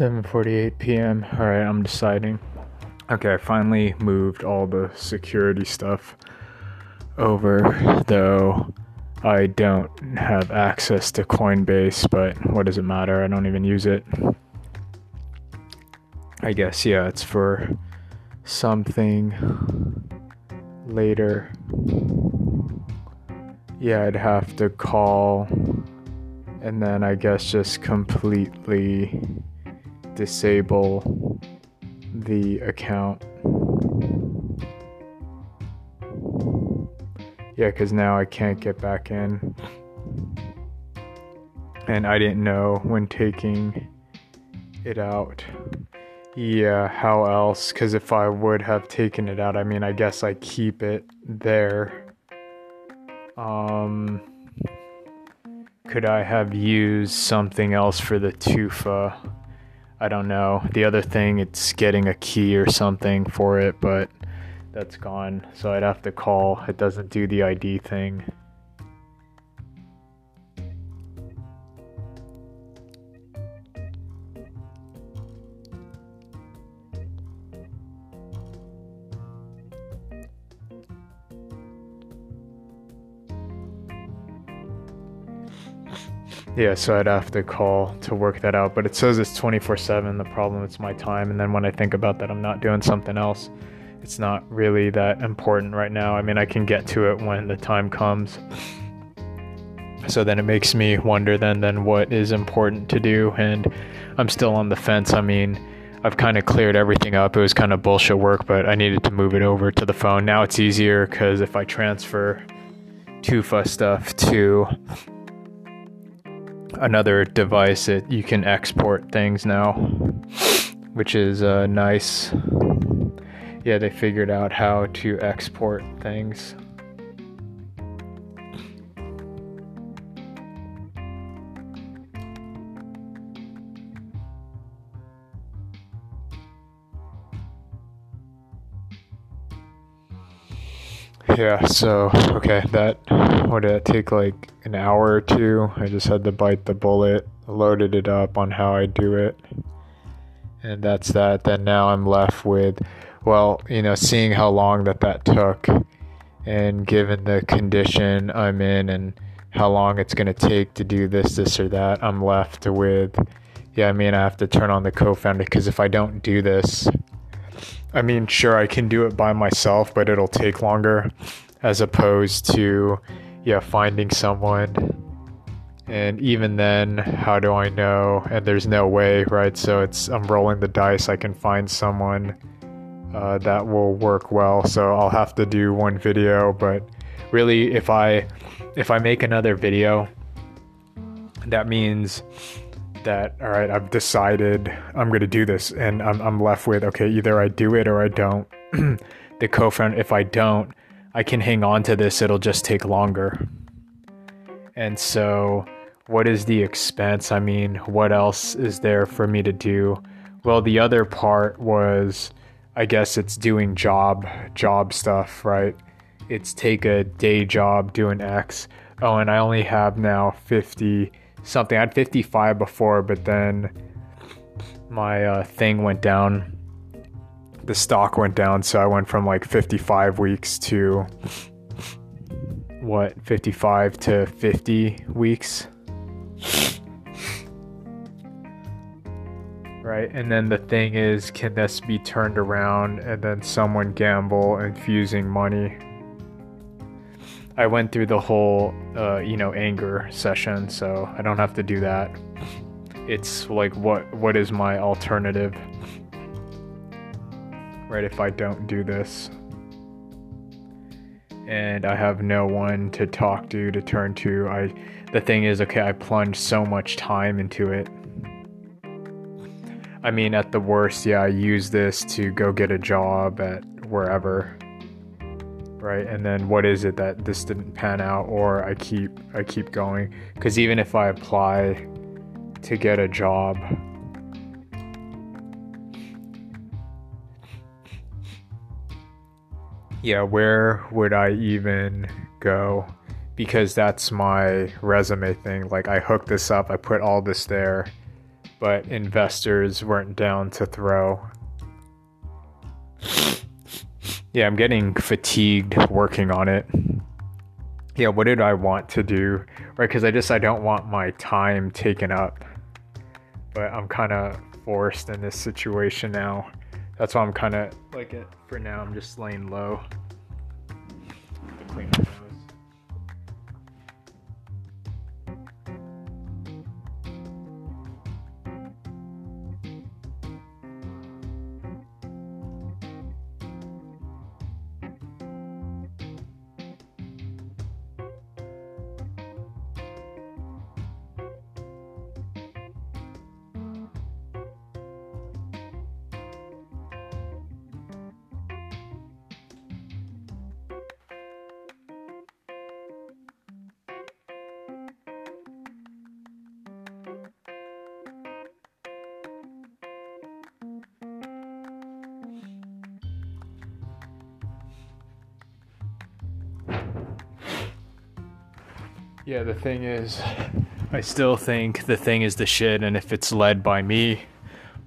7:48 p.m. All right, I'm deciding. Okay, I finally moved all the security stuff over, though I don't have access to Coinbase, but what does it matter? I don't even use it. I guess yeah, it's for something later. Yeah, I'd have to call and then I guess just completely disable the account. Yeah, because now I can't get back in. And I didn't know when taking it out. Yeah, how else? Because if I would have taken it out, I mean, I guess I keep it there. Um, could I have used something else for the 2FA? I don't know. The other thing, it's getting a key or something for it, but that's gone. So I'd have to call. It doesn't do the ID thing. Yeah, so I'd have to call to work that out. But it says it's 24 7. The problem is my time. And then when I think about that, I'm not doing something else. It's not really that important right now. I mean, I can get to it when the time comes. So then it makes me wonder then then what is important to do and I'm still on the fence. I mean, I've kind of cleared everything up. It was kind of bullshit work, but I needed to move it over to the phone. Now it's easier cuz if I transfer 2FA stuff to another device that you can export things now, which is uh, nice. Yeah, they figured out how to export things. Yeah, so okay, that what did that take like an hour or two? I just had to bite the bullet, loaded it up on how I do it. And that's that. Then now I'm left with well, you know, seeing how long that that took and given the condition I'm in and how long it's going to take to do this this or that, I'm left with yeah, I mean, I have to turn on the co-founder because if I don't do this, I mean, sure, I can do it by myself, but it'll take longer as opposed to, yeah, finding someone. And even then, how do I know? And there's no way, right? So it's, I'm rolling the dice. I can find someone uh, that will work well. So I'll have to do one video, but really, if I, if I make another video, that means that all right i've decided i'm going to do this and I'm, I'm left with okay either i do it or i don't. The co-founder if i don't i can hang on to this it'll just take longer. And so what is the expense? I mean what else is there for me to do? Well the other part was i guess it's doing job job stuff right? It's take a day job doing x oh and i only have now 50 something. I had 55 before, but then my uh, thing went down. The stock went down, so I went from like 55 weeks to what 55 to 50 weeks. Right, and then the thing is, can this be turned around and then someone gamble infusing money? I went through the whole, uh, you know, anger session, so I don't have to do that. It's like, what what is my alternative? Right, if I don't do this, and I have no one to talk to to turn to. I, the thing is, okay, I plunged so much time into it. I mean, at the worst, yeah, I use this to go get a job at wherever right? And then what is it that this didn't pan out or i keep i keep going? Because even if i apply to get a job yeah where would i even go? Because that's my resume thing. Like i hooked this up i put all this there but investors weren't down to throw. Yeah, I'm getting fatigued working on it. Yeah, what did I want to do? Right, because I just I don't want my time taken up. But I'm kind of forced in this situation now. That's why I'm kind of like it for now. I'm just laying low. Yeah, the thing is, I still think the thing is the shit, and if it's led by me,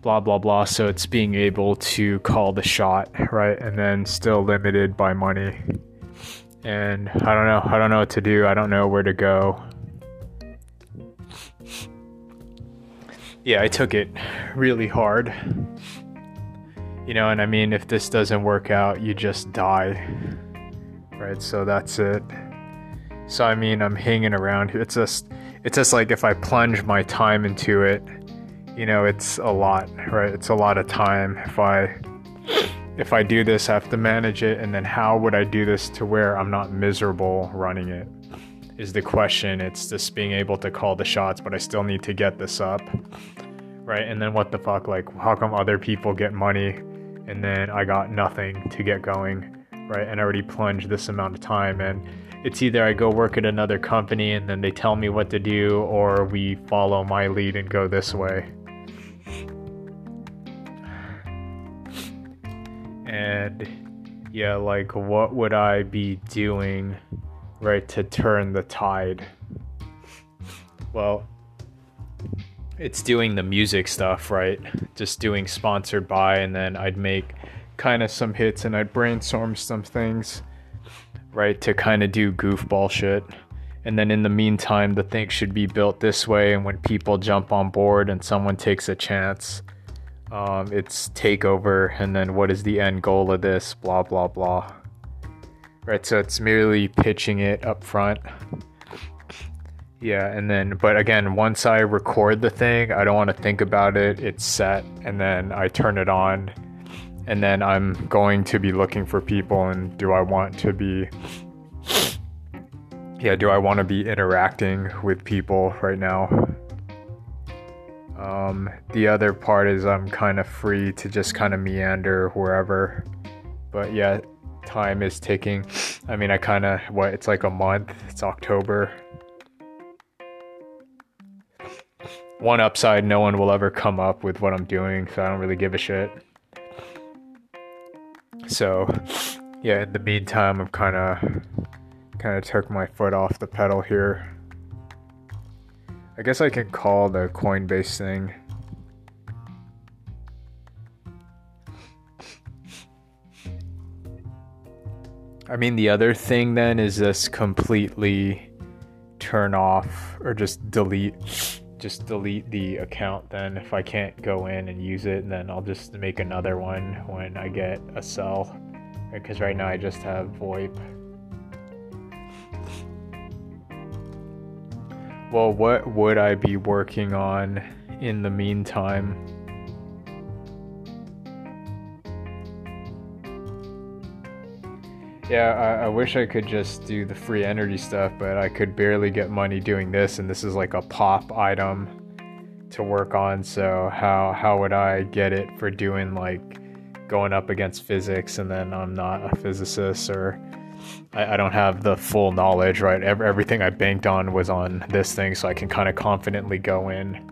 blah blah blah. So it's being able to call the shot, right? And then still limited by money. And I don't know. I don't know what to do. I don't know where to go. Yeah, I took it really hard. You know, and I mean, if this doesn't work out, you just die. Right? So that's it. So I mean, I'm hanging around. It's just, it's just like if I plunge my time into it, you know, it's a lot, right? It's a lot of time. If I, if I do this, I have to manage it, and then how would I do this to where I'm not miserable running it? Is the question. It's just being able to call the shots, but I still need to get this up, right? And then what the fuck? Like, how come other people get money, and then I got nothing to get going, right? And I already plunged this amount of time and it's either I go work at another company and then they tell me what to do, or we follow my lead and go this way. And yeah, like, what would I be doing, right, to turn the tide? Well, it's doing the music stuff, right? Just doing sponsored by, and then I'd make kind of some hits and I'd brainstorm some things right, to kind of do goofball shit. And then in the meantime, the thing should be built this way. And when people jump on board and someone takes a chance, um, it's takeover. And then what is the end goal of this? Blah, blah, blah. Right. So it's merely pitching it up front. Yeah. And then, but again, once I record the thing, I don't want to think about it. It's set. And then I turn it on and then I'm going to be looking for people and do I want to be yeah, do I want to be interacting with people right now? Um, the other part is I'm kind of free to just kind of meander wherever. But yeah, time is ticking. I mean, I kind of, what, it's like a month. It's October. One upside, no one will ever come up with what I'm doing, so I don't really give a shit. So, yeah, in the meantime, I'm kind of kind of took my foot off the pedal here. I guess I can call the Coinbase thing. I mean, the other thing then is this completely turn off or just delete just delete the account then if I can't go in and use it, and then I'll just make another one when I get a cell. Because right now I just have VoIP. Well, what would I be working on in the meantime? Yeah, I, I, wish I could just do the free energy stuff, but I could barely get money doing this, and this is like a pop item to work on. So how how would I get it for doing like going up against physics, and then I'm not a physicist or I, I don't have the full knowledge, right? Every, everything I banked on was on this thing, so I can kind of confidently go in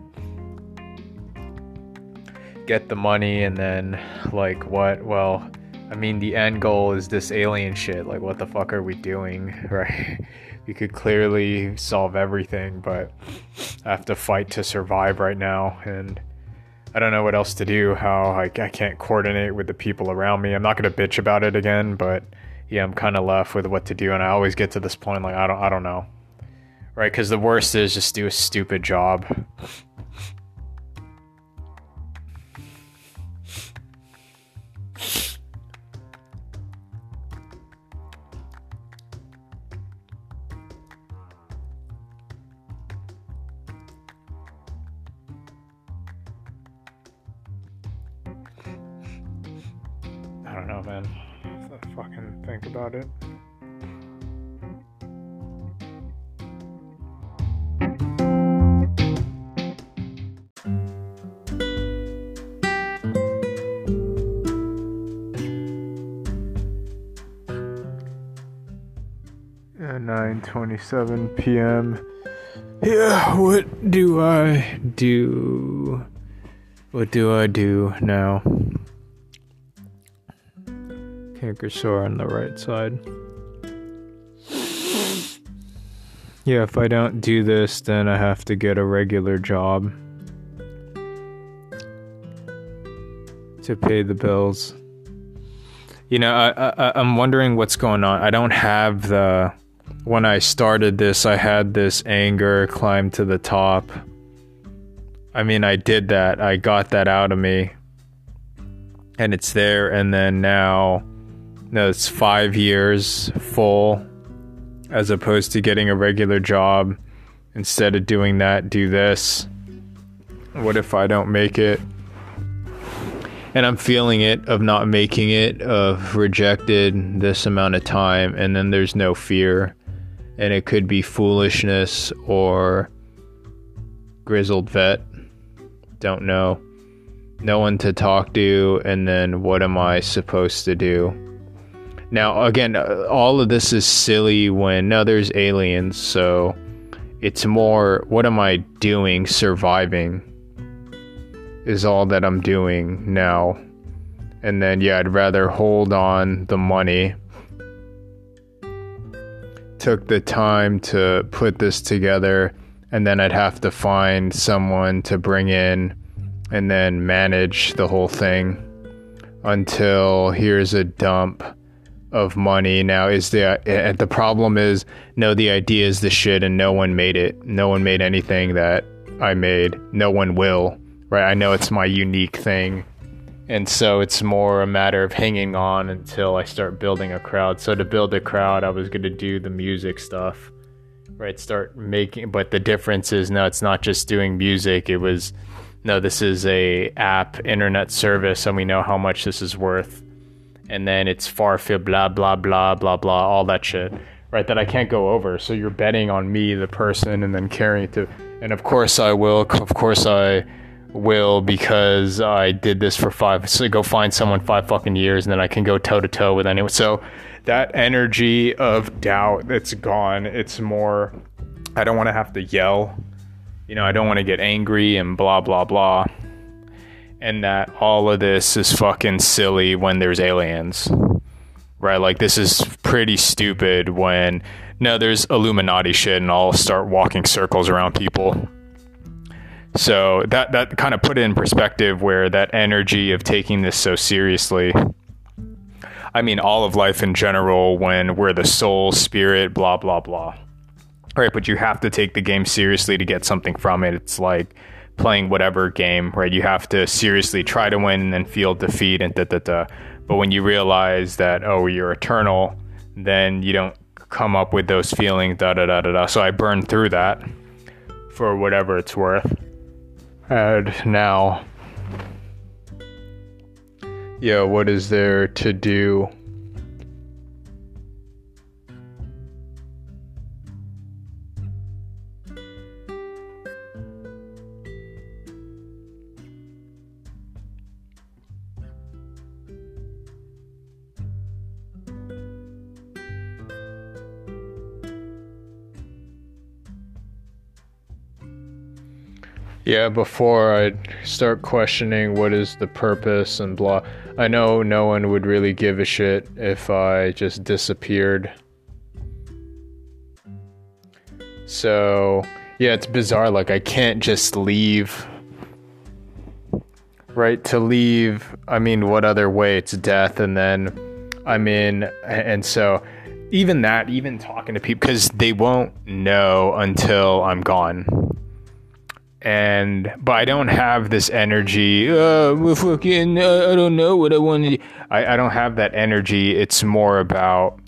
get the money and then like what well I mean, the end goal is this alien shit. Like, what the fuck are we doing, right? We could clearly solve everything, but I have to fight to survive right now. And I don't know what else to do. How I, I can't coordinate with the people around me. I'm not gonna bitch about it again, but yeah, I'm kind of left with what to do, and I always get to this point like I don't I don't know, right? Because the worst is just do a stupid job. It. Uh, 9:27 p.m. Yeah, what do I do? What do I do now? Sore on the right side. Yeah, if I don't do this, then I have to get a regular job to pay the bills. You know, I, I I'm wondering what's going on. I don't have the when I started this, I had this anger climb to the top. I mean, I did that. I got that out of me. And it's there and then now it's 5 years full as opposed to getting a regular job. Instead of doing that, do this. What if I don't make it? And I'm feeling it of not making it, of rejected this amount of time, and then there's no fear and it could be foolishness or grizzled vet. Don't know. No one to talk to, and then what am I supposed to do? Now, again, uh, all of this is silly when now there's aliens, so it's more what am I doing surviving is all that I'm doing now. And then, yeah, I'd rather hold on the money took the time to put this together and then I'd have to find someone to bring in and then manage the whole thing until here's a dump of money now is the uh, the problem is no the idea is the shit and no one made it no one made anything that I made no one will right I know it's my unique thing and so it's more a matter of hanging on until I start building a crowd. So to build a crowd, I was going to do the music stuff, right? Start making, but the difference is no, it's not just doing music. It was no, this is a app internet service, and we know how much this is worth. And then it's Farfib, blah blah blah blah blah, all that shit, right? That I can't go over. So you're betting on me, the person, and then carrying it to. And of course I will. Of course I will because I did this for five. So go find someone five fucking years, and then I can go toe to toe with anyone. So that energy of doubt that's gone. It's more. I don't want to have to yell. You know, I don't want to get angry and blah blah blah. And that all of this is fucking silly when there's aliens. Right? Like this is pretty stupid when no, there's Illuminati shit and I'll start walking circles around people so that that kind of put it in perspective where that energy of taking this so seriously. I mean, all of life in general, when we're the soul, spirit, blah blah blah. Right, but you have to take the game seriously to get something from it. It's like playing whatever game, right? You have to seriously try to win and then feel defeat and da da da. But when you realize that oh, you're eternal, then you don't come up with those feelings da da da da da. So I burned through that for whatever it's worth and now yeah what is there to do Yeah, before I start questioning what is the purpose and blah, I know no one would really give a shit if I just disappeared. So, yeah, it's bizarre. Like, I can't just leave. right? To leave, I mean, what other way? It's death, and then I'm in, and so even that, even talking to people, because they won't know until I'm gone. And but I don't have this energy. Uh, fucking, uh, I don't know what I want to. I, I don't have that energy. It's more about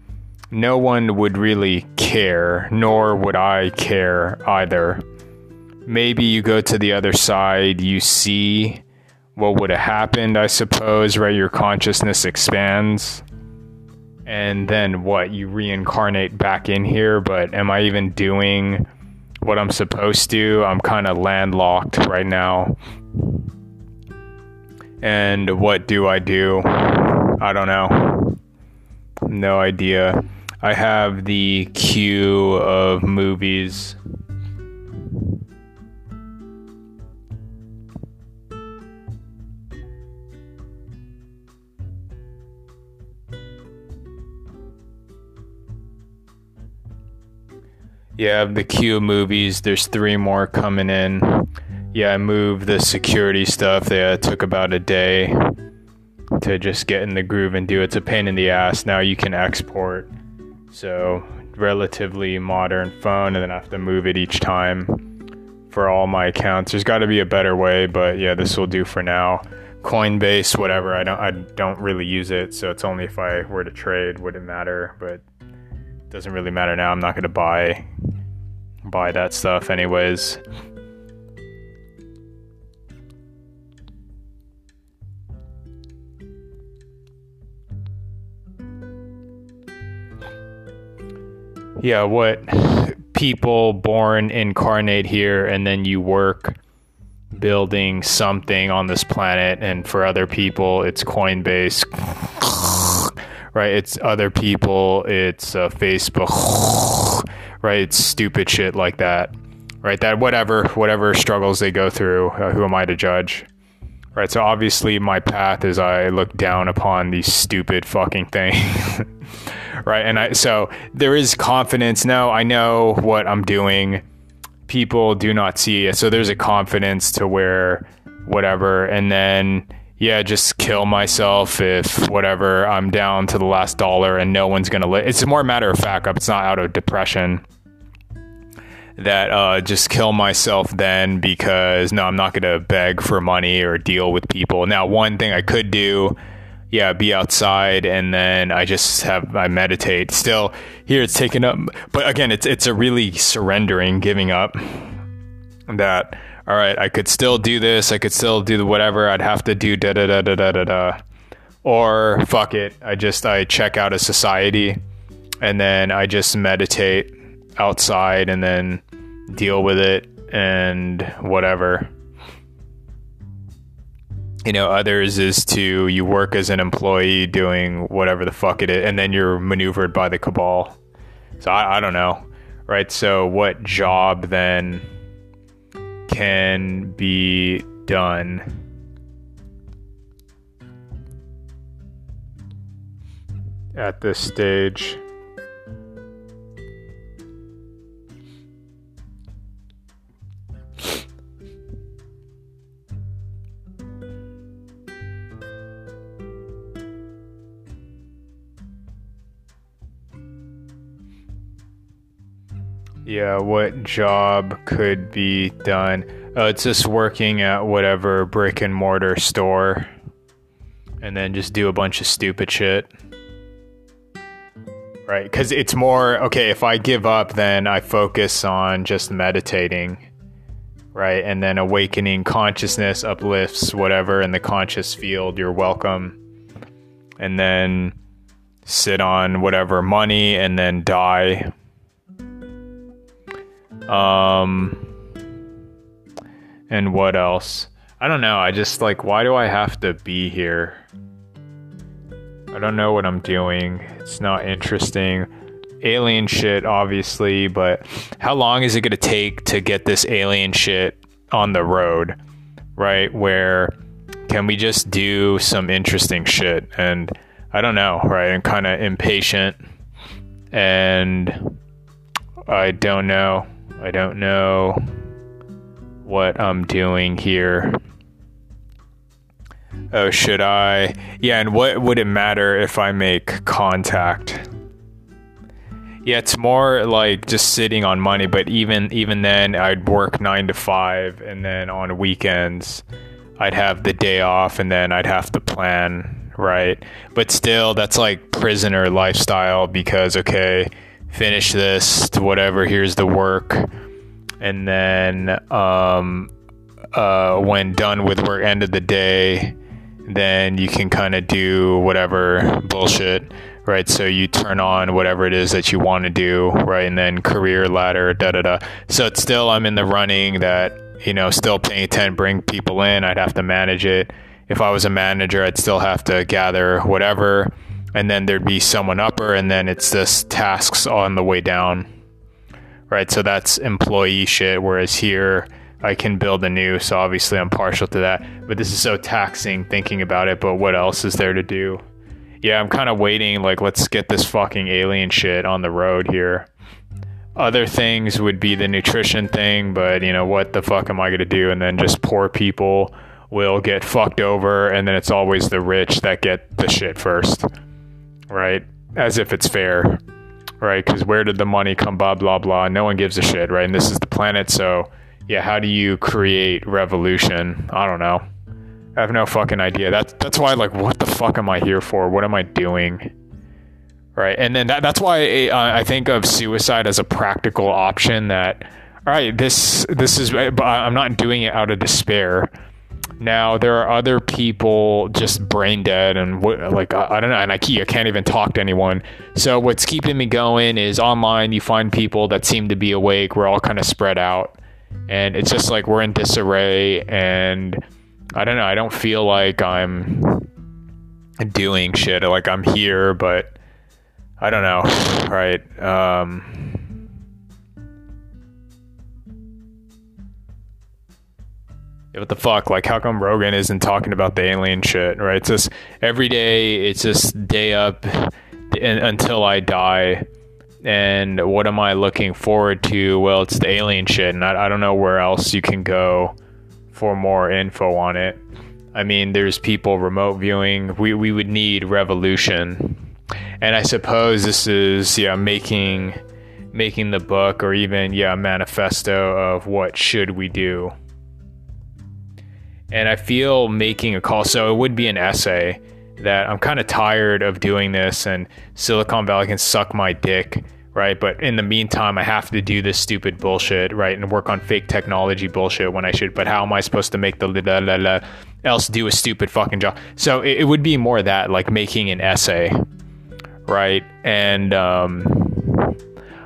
no one would really care, nor would I care either. Maybe you go to the other side, you see what would have happened, I suppose, right? Your consciousness expands. And then what? You reincarnate back in here, but am I even doing what I'm supposed to? I'm kind of landlocked right now. And what do I do? I don't know. No idea. I have the queue of movies Yeah, the queue movies. There's three more coming in. Yeah, I moved the security stuff. That took about a day to just get in the groove and do. It's a pain in the ass. Now you can export. So, relatively modern phone, and then I have to move it each time for all my accounts. There's got to be a better way, but yeah, this will do for now. Coinbase, whatever. I don't. I don't really use it, so it's only if I were to trade would it matter. But doesn't really matter now. I'm not to buy buy that stuff anyways. Yeah, what people born incarnate here and then you work building something on this planet and for other people it's Coinbase right? It's other people, it's uh, Facebook, right? It's stupid shit like that, right? That whatever, whatever struggles they go through, uh, who am I to judge? Right. So obviously, my path is I look down upon these stupid fucking things. right. And I, so there is confidence. No, I know what I'm doing. People do not see it. So there's a confidence to where whatever. And then, yeah, just kill myself if whatever I'm down to the last dollar and no one's gonna. Li- it's more matter of fact. Up, it's not out of depression that uh, just kill myself then because no, I'm not gonna beg for money or deal with people. Now, one thing I could do, yeah, be outside and then I just have I meditate. Still, here it's taken up, but again, it's it's a really surrendering, giving up that all right, I could still do this. I could still do whatever. I'd have to do da da da da da da da. Or fuck it. I just I check out of society, and then I just meditate outside, and then deal with it and whatever. You know, others is to you work as an employee doing whatever the fuck it is, and then you're maneuvered by the cabal. So I, I don't know, right? So what job then? Can be done. At this stage. Yeah, what job could be done? Uh, it's just working at whatever brick and mortar store and then just do a bunch of stupid shit. Right? Because it's more okay, if I give up, then I focus on just meditating. Right? And then awakening consciousness uplifts whatever in the conscious field. You're welcome. And then sit on whatever money and then die um, and what else? I don't know. I just like, why do I have to be here? I don't know what I'm doing. It's not interesting. Alien shit, obviously, but how long is it going to take to get this alien shit on the road? Right? Where can we just do some interesting shit? And I don't know, right? I'm kind of impatient and I don't know. I don't know what I'm doing here. Oh, should I? Yeah, and what would it matter if I make contact? Yeah, it's more like just sitting on money, but even even then I'd work 9 to 5 and then on weekends I'd have the day off and then I'd have to plan, right? But still that's like prisoner lifestyle because okay, finish this to whatever, here's the work. And then um uh when done with work end of the day, then you can kind of do whatever bullshit, right? So you turn on whatever it is that you want to do, right? And then career ladder, da da da. So it's still, I'm in the running that, you know, still paying 10, bring people in. I'd have to manage it. If I was a manager, I'd still have to gather whatever. And then there'd be someone upper, and then it's this tasks on the way down, right? So that's employee shit. Whereas here, I can build a new. So obviously, I'm partial to that. But this is so taxing thinking about it. But what else is there to do? Yeah, I'm kind of waiting. Like, let's get this fucking alien shit on the road here. Other things would be the nutrition thing, but you know, what the fuck am I going to do? And then just poor people will get fucked over, and then it's always the rich that get the shit first, right? As if it's fair, right? Because where did the money come? Blah, blah, blah. No one gives a shit, right? And this is the planet, so yeah, how do you create revolution? I don't know. I have no fucking idea. That's that's why like what the fuck am I here for? What am I doing? Right? And then that, that's why uh, I think of suicide as a practical option that all right, this this is I'm not doing it out of despair. Now there are other people just brain dead and like I, I don't know, and I, I can't even talk to anyone. So what's keeping me going is online. You find people that seem to be awake. We're all kind of spread out and it's just like we're in disarray and i don't know i don't feel like i'm doing shit like i'm here but i don't know right um what the fuck? Like, how come Rogan isn't talking about the alien shit, right? It's just every day, it's just day up until I die and what am I looking forward to? Well, it's the alien shit, and I, I don't know where else you can go for more info on it. I mean, there's people remote viewing. We we would need revolution, and I suppose this is yeah making making the book or even yeah manifesto of what should we do. And I feel making a call. So it would be an essay that I'm kind of tired of doing this, and Silicon Valley can suck my dick right? But in the meantime, I have to do this stupid bullshit, right? And work on fake technology bullshit when I should. But how am I supposed to make the la la la else do a stupid fucking job? So it, it would be more that, like making an essay, right? And um,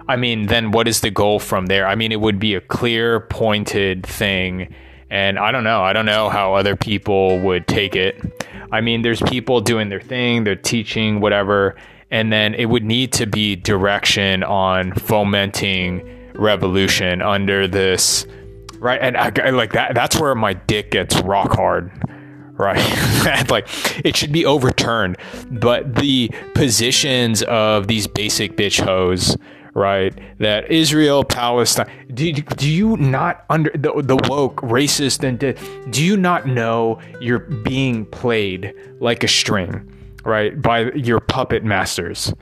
I mean, then what is the goal from there? I mean, it would be a clear, pointed thing. And I don't know. I don't know how other people would take it. I mean, there's people doing their thing, they're teaching, whatever and then it would need to be direction on fomenting revolution under this right and I, like that that's where my dick gets rock hard right like it should be overturned but the positions of these basic bitch hoes right that israel palestine do, do you not under the, the woke racist and do you not know you're being played like a string right by your puppet masters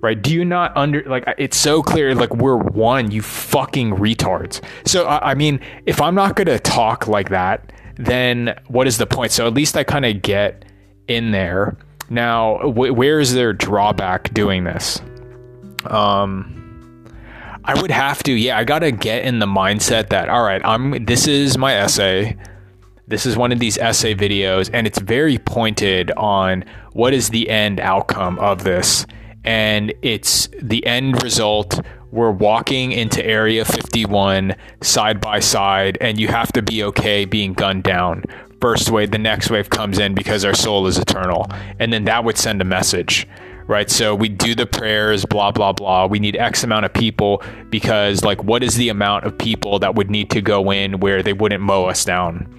right? Do you not under like it's so clear like we're one you fucking retards. So i, I mean if i'm not gonna talk like that then what is the point? So at least i kind of get in there. Now wh- where is their drawback doing this? Um i would have to yeah i gotta get in the mindset that all right i'm this is my essay this is one of these essay videos, and it's very pointed on what is the end outcome of this. And it's the end result. We're walking into Area 51 side by side, and you have to be okay being gunned down. First wave, the next wave comes in because our soul is eternal. And then that would send a message right? So we do the prayers, blah, blah, blah. We need X amount of people because, like, what is the amount of people that would need to go in where they wouldn't mow us down?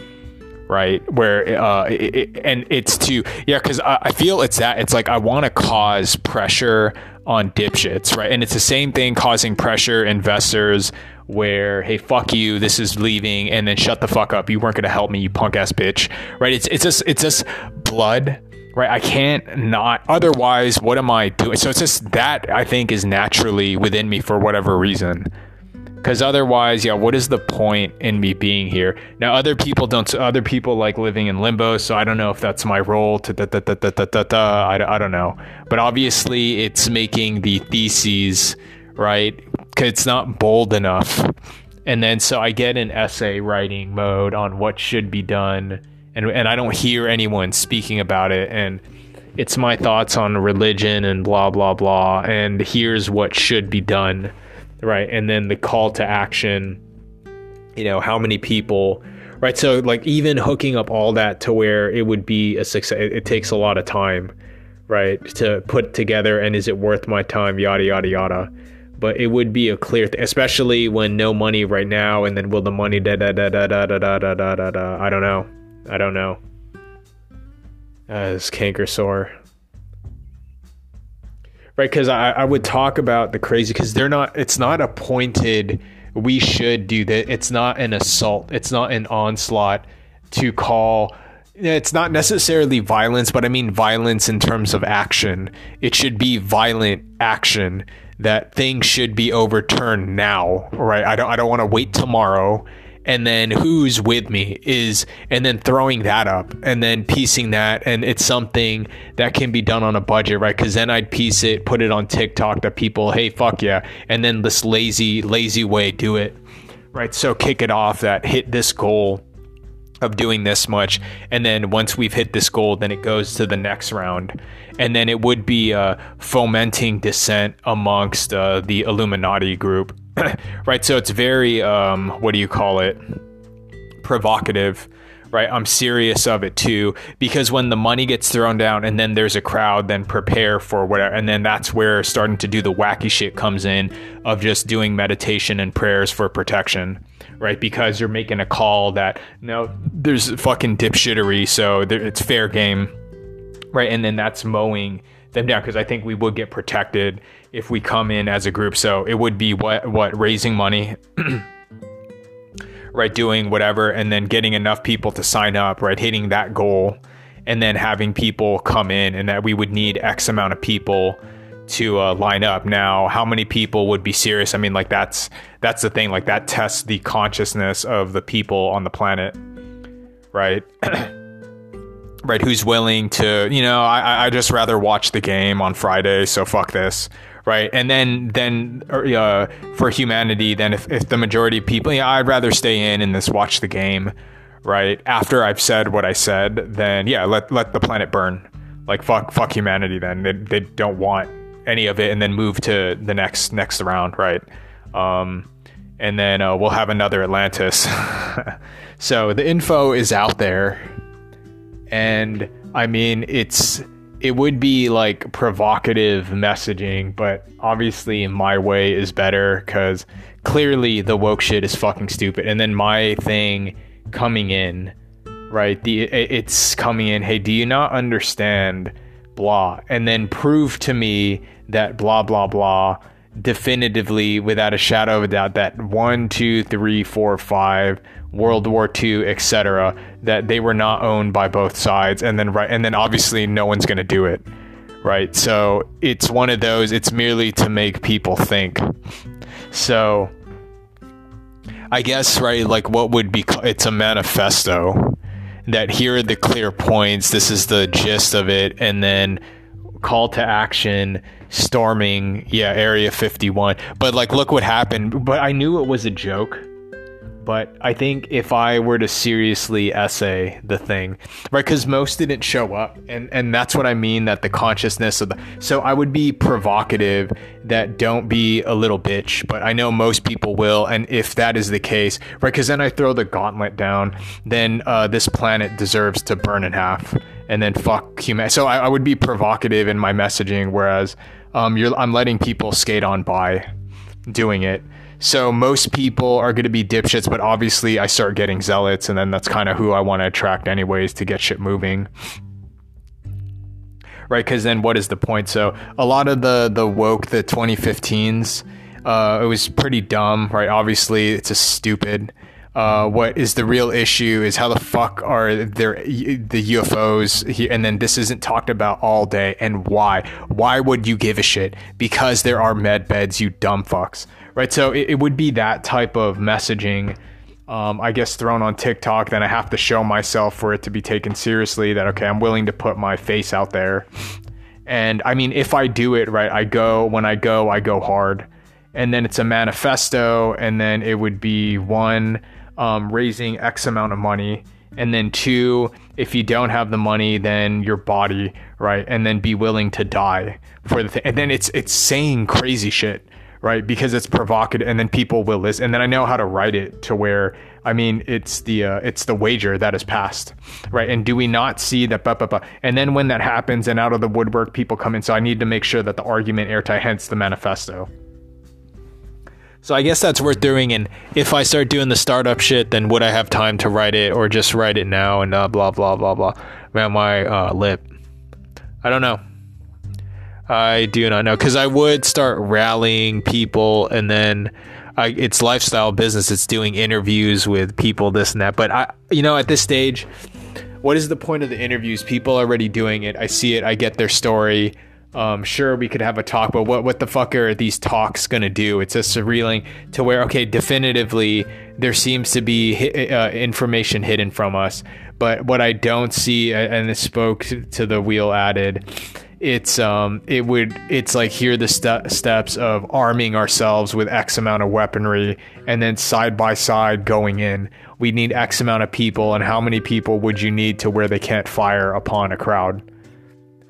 right? Where uh, it, it, and it's to yeah, because I, I feel it's that it's like I want to cause pressure on dipshits, right? And it's the same thing causing pressure investors where hey fuck you this is leaving and then shut the fuck up you weren't going to help me you punk ass bitch right it's it's just it's just blood right? I can't not otherwise what am i doing? So it's just that i think is naturally within me for whatever reason. Because otherwise yeah what is the point in me being here? Now other people don't other people like living in limbo so i don't know if that's my role to da, da, da, da, da, da, da, I, I don't know. But obviously it's making the theses right? Because it's not bold enough. And then so i get in essay writing mode on what should be done and, and i don't hear anyone speaking about it and it's my thoughts on religion and blah blah blah and here's what should be done right? And then the call to action, you know, how many people, right? So, like, even hooking up all that to where it would be a success, it, it takes a lot of time, right? To put together, and is it worth my time, yada, yada, yada. But it would be a clear, th- especially when no money right now, and then will the money da da da da da da da da da da. I don't know. I don't know. Uh, this canker sore right? Because I, I would talk about the crazy because they're not. It's not a pointed. We should do that. It's not an assault. It's not an onslaught to call. It's not necessarily violence, but I mean violence in terms of action. It should be violent action. That things should be overturned now, right? I don't. I don't want to wait tomorrow and then who's with me is and then throwing that up and then piecing that. And it's something that can be done on a budget right? Because then i'd piece it put it on tiktok to people hey fuck yeah. And then this lazy lazy way do it right? So kick it off that hit this goal of doing this much. And then once we've hit this goal then it goes to the next round. And then it would be uh, fomenting dissent amongst uh, the illuminati group right? So it's very, um, what do you call it? Provocative, right? I'm serious of it too, because when the money gets thrown down and then there's a crowd, then prepare for whatever. And then that's where starting to do the wacky shit comes in of just doing meditation and prayers for protection, right? Because you're making a call that, no, there's fucking dipshittery. So there, it's fair game, right? And then that's mowing them down because I think we would get protected if we come in as a group. So it would be what what raising money. right doing whatever and then getting enough people to sign up right hitting that goal and then having people come in and that we would need x amount of people to uh, line up now how many people would be serious i mean like that's that's the thing like that tests the consciousness of the people on the planet right right who's willing to you know i i just rather watch the game on friday so fuck this right? And then then uh, for humanity, then if, if the majority of people, yeah, I'd rather stay in and just watch the game, right? After I've said what I said, then yeah, let let the planet burn. Like fuck fuck humanity. Then they, they don't want any of it, and then move to the next next round, right? Um, and then uh, we'll have another Atlantis. so the info is out there, and I mean it's it would be like provocative messaging, but obviously my way is better because clearly the woke shit is fucking stupid. And then my thing coming in, right? The it's coming in. Hey, do you not understand? Blah, and then prove to me that blah blah blah definitively without a shadow of a doubt that one, two, three, four, five World War II, etc., that they were not owned by both sides, and then right, and then obviously no one's going to do it, right? So it's one of those. It's merely to make people think. So I guess right, like what would be? It's a manifesto that here are the clear points. This is the gist of it, and then call to action storming yeah area 51 but like look what happened. But i knew it was a joke. But I think if I were to seriously essay the thing, right, because most didn't show up, and and that's what I mean that the consciousness of the so I would be provocative that don't be a little bitch, but I know most people will, and if that is the case, right, because then I throw the gauntlet down, then uh, this planet deserves to burn in half, and then fuck human. So I, I would be provocative in my messaging, whereas um, I'm letting people skate on by doing it. So most people are going to be dipshits, but obviously I start getting zealots, and then that's kind of who I want to attract anyways to get shit moving. Right? Because then what is the point? So a lot of the the woke, the 2015s, Uh, it was pretty dumb, right? Obviously, it's a stupid. Uh, what is the real issue is how the fuck are there the UFOs here, and then this isn't talked about all day, and why? Why would you give a shit? Because there are med beds, you dumb fucks, right? So it, it would be that type of messaging. Um, I guess thrown on TikTok, then I have to show myself for it to be taken seriously. That okay, I'm willing to put my face out there, and I mean, if I do it right, I go when I go, I go hard, and then it's a manifesto, and then it would be one um, raising X amount of money. And then two, if you don't have the money, then your body, right? And then be willing to die for the thing. And then it's it's saying crazy shit, right? Because it's provocative, and then people will listen. And then I know how to write it to where I mean it's the uh, it's the wager that is passed, right? And do we not see that? Bah, bah, bah. And then when that happens, and out of the woodwork, people come in. So I need to make sure that the argument airtight, hence the manifesto. So I guess that's worth doing. And if I start doing the startup shit, then would I have time to write it or just write it now and uh, blah blah blah blah? Man, my uh, lip. I don't know. I do not know because I would start rallying people and then. I, it's lifestyle business. It's doing interviews with people, this and that. But I, you know, at this stage, what is the point of the interviews? People are already doing it. I see it. I get their story um, sure we could have a talk, but what what the fuck are these talks gonna do? It's just surrealing to where okay, definitively there seems to be uh, information hidden from us, but what I don't see, and this spoke to the wheel added, it's um it would it's like here the st- steps of arming ourselves with X amount of weaponry, and then side by side going in. We need X amount of people, and how many people would you need to where they can't fire upon a crowd?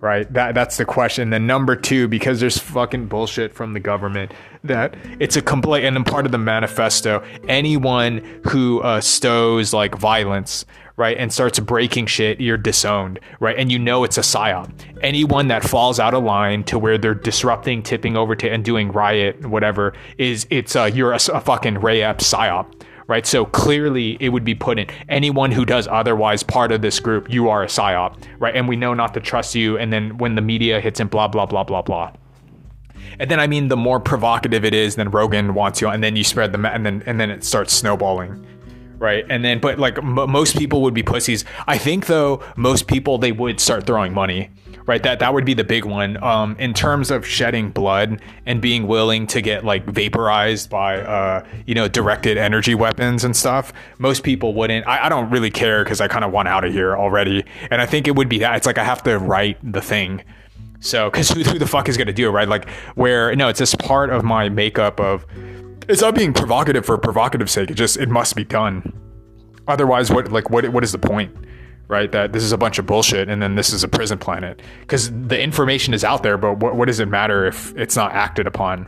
Right? That that's the question. Then number two, because there's fucking bullshit from the government that it's a complaint, and part of the manifesto. Anyone who uh, stows like violence, right, and starts breaking shit, you're disowned, right? And you know it's a psyop. Anyone that falls out of line to where they're disrupting, tipping over to, and doing riot, whatever, is it's uh, you're a, a fucking Ray Epps psyop right? So clearly it would be put in anyone who does otherwise part of this group, you are a psyop, right? And we know not to trust you. And then when the media hits in, blah, blah, blah, blah, blah. And then I mean, the more provocative it is, then Rogan wants you, and then you spread the, and then and then it starts snowballing, right? And then, but like m- most people would be pussies. I think though, most people they would start throwing money, right? That that would be the big one. Um, in terms of shedding blood and being willing to get like vaporized by, uh, you know, directed energy weapons and stuff. Most people wouldn't. I, I don't really care because I kind of want out of here already. And I think it would be that. It's like I have to write the thing. So, because who, who the fuck is going to do it, right? Like, where, no, it's just part of my makeup of, it's not being provocative for provocative sake. It just, it must be done. Otherwise, what, like, what, what is the point? Right? That this is a bunch of bullshit and then this is a prison planet. Because the information is out there, but what, what does it matter if it's not acted upon?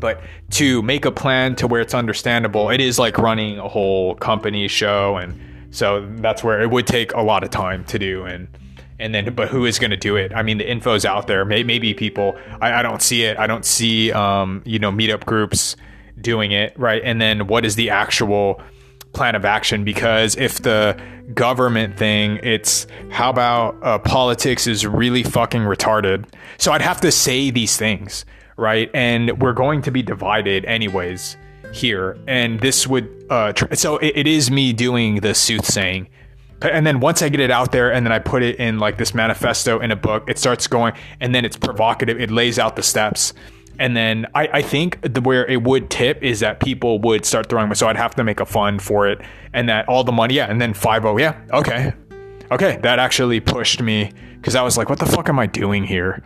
But to make a plan to where it's understandable, it is like running a whole company show. And so that's where it would take a lot of time to do. And and then but who is going to do it i mean the info's out there maybe, people I, I, don't see it i don't see um, you know meetup groups doing it right and then what is the actual plan of action because if the government thing it's how about uh, politics is really fucking retarded? So i'd have to say these things right? And we're going to be divided anyways here. And this would uh tr- so it, it is me doing the soothsaying. And then once I get it out there and then I put it in like this manifesto in a book, it starts going and then it's provocative. It lays out the steps and then I, I think the, where it would tip is that people would start throwing. So I'd have to make a fund for it, and that all the money, yeah. And then five oh, yeah, okay, okay. That actually pushed me because I was like, what the fuck am I doing here?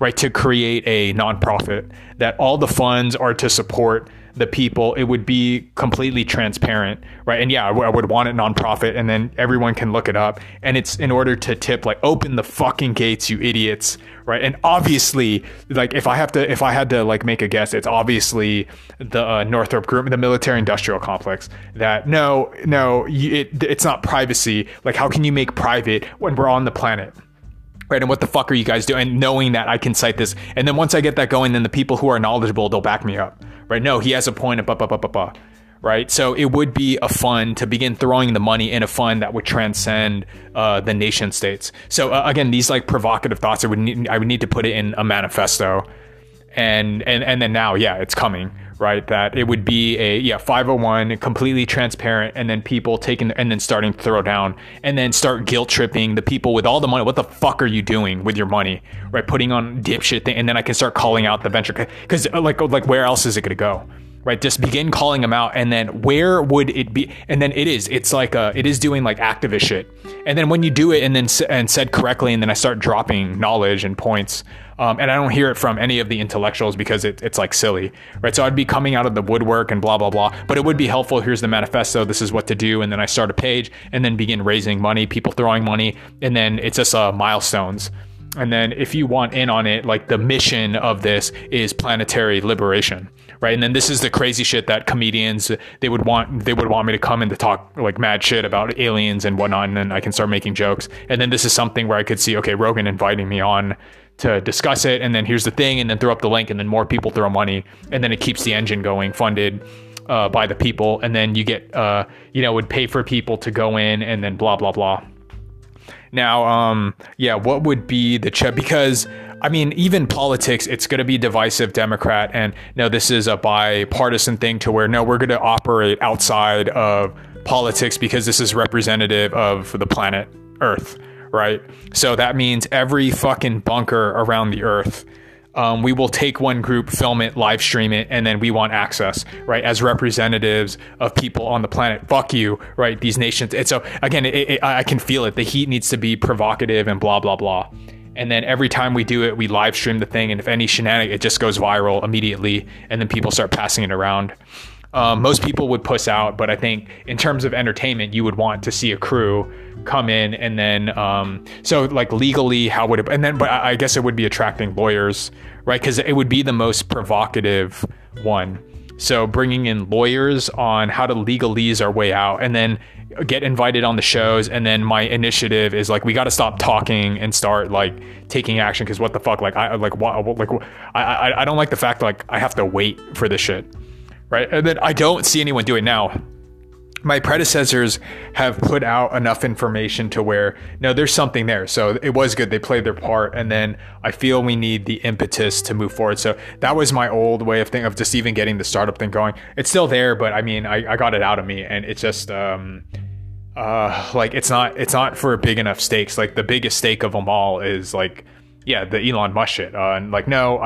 Right to create a nonprofit that all the funds are to support the people, it would be completely transparent, right? And yeah, I, w- I would want it nonprofit, and then everyone can look it up. And it's in order to tip, like, open the fucking gates, you idiots, right? And obviously, like, if I have to, if I had to, like, make a guess, it's obviously the uh, Northrop Group, the military-industrial complex. That no, no, it, it's not privacy. Like, how can you make private when we're on the planet? right? And what the fuck are you guys doing? And knowing that I can cite this, and then once I get that going, then the people who are knowledgeable, they'll back me up, right? No, he has a point. Bah, bah, bah, bah, bah, right? So it would be a fund to begin throwing the money in a fund that would transcend uh, the nation states. So uh, again, these like provocative thoughts, I would need, I would need to put it in a manifesto. and and and then now yeah it's coming right that it would be a yeah 501 completely transparent and then people taking and then starting to throw down and then start guilt tripping the people with all the money. What the fuck are you doing with your money? Right putting on dipshit thing and then i can start calling out the venture because uh, like like where else is it to go? Right just begin calling them out and then where would it be and then it is it's like a, it is doing like activist shit. And then when you do it and then and said correctly and then i start dropping knowledge and points um, and i don't hear it from any of the intellectuals because it, it's like silly right so i'd be coming out of the woodwork and blah blah blah but it would be helpful here's the manifesto this is what to do and then i start a page and then begin raising money people throwing money and then it's just uh, milestones and then if you want in on it like the mission of this is planetary liberation right? And then this is the crazy shit that comedians they would want they would want me to come and to talk like mad shit about aliens and whatnot, and then I can start making jokes. And then this is something where I could see okay, Rogan inviting me on to discuss it, and then here's the thing, and then throw up the link, and then more people throw money, and then it keeps the engine going, funded. Uh, by the people, and then you get, uh, you know, would pay for people to go in, and then blah blah blah. Now, um, yeah, what would be the check? Because I mean, even politics, it's going to be divisive Democrat. And no, this is a bipartisan thing to where no, we're going to operate outside of politics because this is representative of the planet Earth, right? So that means every fucking bunker around the Earth. Um, we will take one group, film it, live stream it, and then we want access, right? As representatives of people on the planet. Fuck you, right? These nations. And so again, it, it, I can feel it. The heat needs to be provocative and blah blah blah and then every time we do it, we live stream the thing, and if any shenanigan, it just goes viral immediately, and then people start passing it around. Um, most people would puss out, but I think in terms of entertainment, you would want to see a crew come in and then um, so like legally, how would it? And then, but I guess it would be attracting lawyers, right? Because it would be the most provocative one. So bringing in lawyers on how to legalese our way out, and then get invited on the shows and then my initiative is like we got to stop talking and start like taking action because what the fuck like i like what like I, I i don't like the fact like i have to wait for this shit right? And then i don't see anyone do it. Now my predecessors have put out enough information to where no there's something there. So it was good. They played their part. And then i feel we need the impetus to move forward. So that was my old way of thinking of just even getting the startup thing going. It's still there but i mean i, I got it out of me. And it's just um uh like it's not it's not for big enough stakes. Like the biggest stake of them all is like yeah, the Elon Musk shit. Uh, and like, no,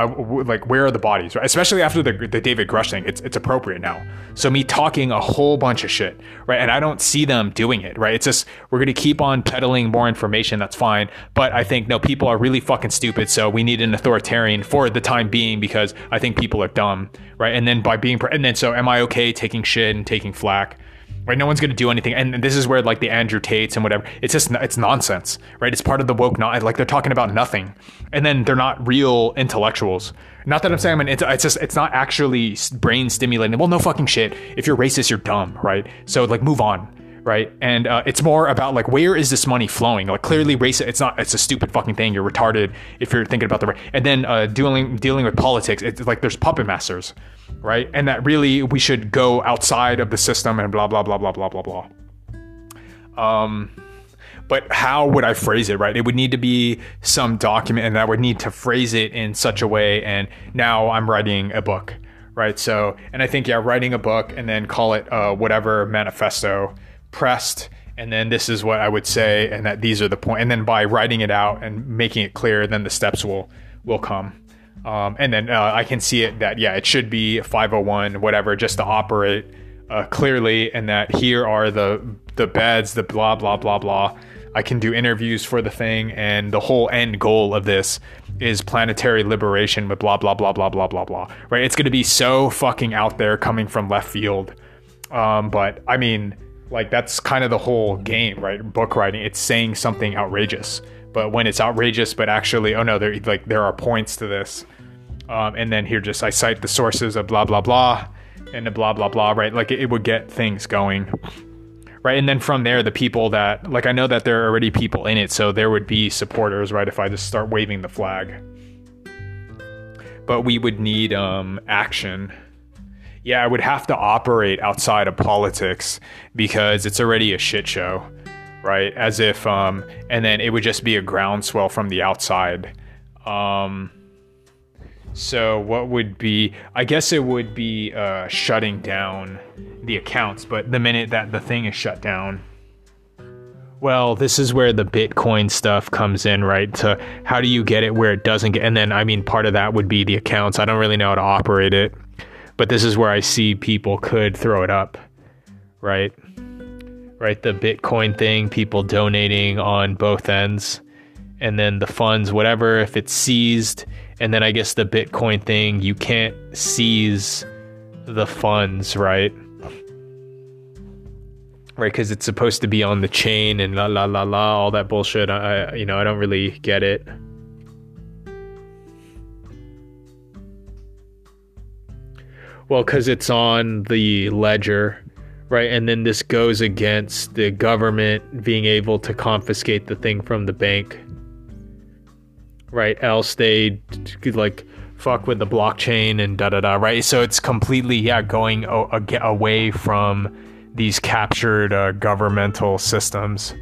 like, where are the bodies? Right? Especially after the, the David Grusch thing, it's it's appropriate now. So me talking a whole bunch of shit, right? And I don't see them doing it, right? It's just we're gonna keep on peddling more information. That's fine, but I think no, people are really fucking stupid. So we need an authoritarian for the time being because I think people are dumb, right? And then by being, and then so am I okay taking shit and taking flack? Right? No one's going to do anything, and this is where like the Andrew Tates and whatever. It's just it's nonsense, right? It's part of the woke not like they're talking about nothing, and then they're not real intellectuals. Not that I'm saying I'm an it's just it's not actually brain stimulating. Well, no fucking shit. If you're racist, you're dumb, right? So like move on. Right, and uh, it's more about like where is this money flowing? Like clearly, race. It's not. It's a stupid fucking thing. You're retarded if you're thinking about the. Right and then uh, dealing dealing with politics. It's like there's puppet masters, right? And that really we should go outside of the system and blah blah blah blah blah blah blah. Um, but how would I phrase it, right? It would need to be some document, and I would need to phrase it in such a way. And now I'm writing a book, right? So, and I think yeah, writing a book and then call it uh, whatever manifesto pressed and then this is what I would say, and that these are the point. And then by writing it out and making it clear, then the steps will will come. Um, and then uh, I can see it that yeah, it should be 501 whatever just to operate uh, clearly, and that here are the the beds, the blah blah blah blah. I can do interviews for the thing, and the whole end goal of this is planetary liberation with blah blah blah blah blah blah blah. Right? It's going to be so fucking out there, coming from left field. Um, but I mean, like that's kind of the whole game, right? Book writing. It's saying something outrageous, but when it's outrageous, but actually, oh no, there like there are points to this um, and then here just I cite the sources of blah blah blah and the blah blah blah, right? Like it, it would get things going. Right. And then from there, the people that, like, I know that there are already people in it. So there would be supporters, right? If I just start waving the flag. But we would need um, action. Yeah, I would have to operate outside of politics because it's already a shit show, right? As if, um, and then it would just be a groundswell from the outside. Um, So what would be? I guess it would be uh, shutting down the accounts. But the minute that the thing is shut down, well, this is where the Bitcoin stuff comes in, right? To how do you get it where it doesn't get? And then I mean, part of that would be the accounts. I don't really know how to operate it, but this is where I see people could throw it up, right? Right, the Bitcoin thing, people donating on both ends and then the funds, whatever, if it's seized, and then I guess the Bitcoin thing, you can't seize the funds, right? Right, because it's supposed to be on the chain and la la la la, all that bullshit. I, you know, I don't really get it. Well, because it's on the ledger, right? And then this goes against the government being able to confiscate the thing from the bank right? Else they could like fuck with the blockchain and da da da, right? So it's completely yeah going away from these captured uh, governmental systems.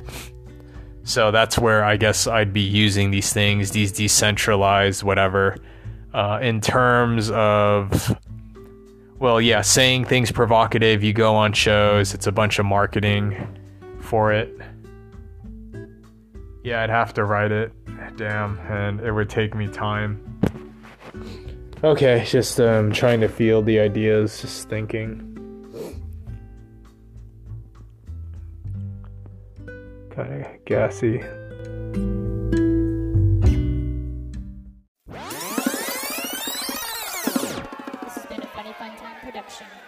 So that's where I guess I'd be using these things, these decentralized whatever, uh, in terms of. Well, yeah, saying things provocative. You go on shows. It's a bunch of marketing for it. Yeah, I'd have to write it damn, and it would take me time. Okay, just um, trying to feel the ideas, just thinking. Kind of gassy. action.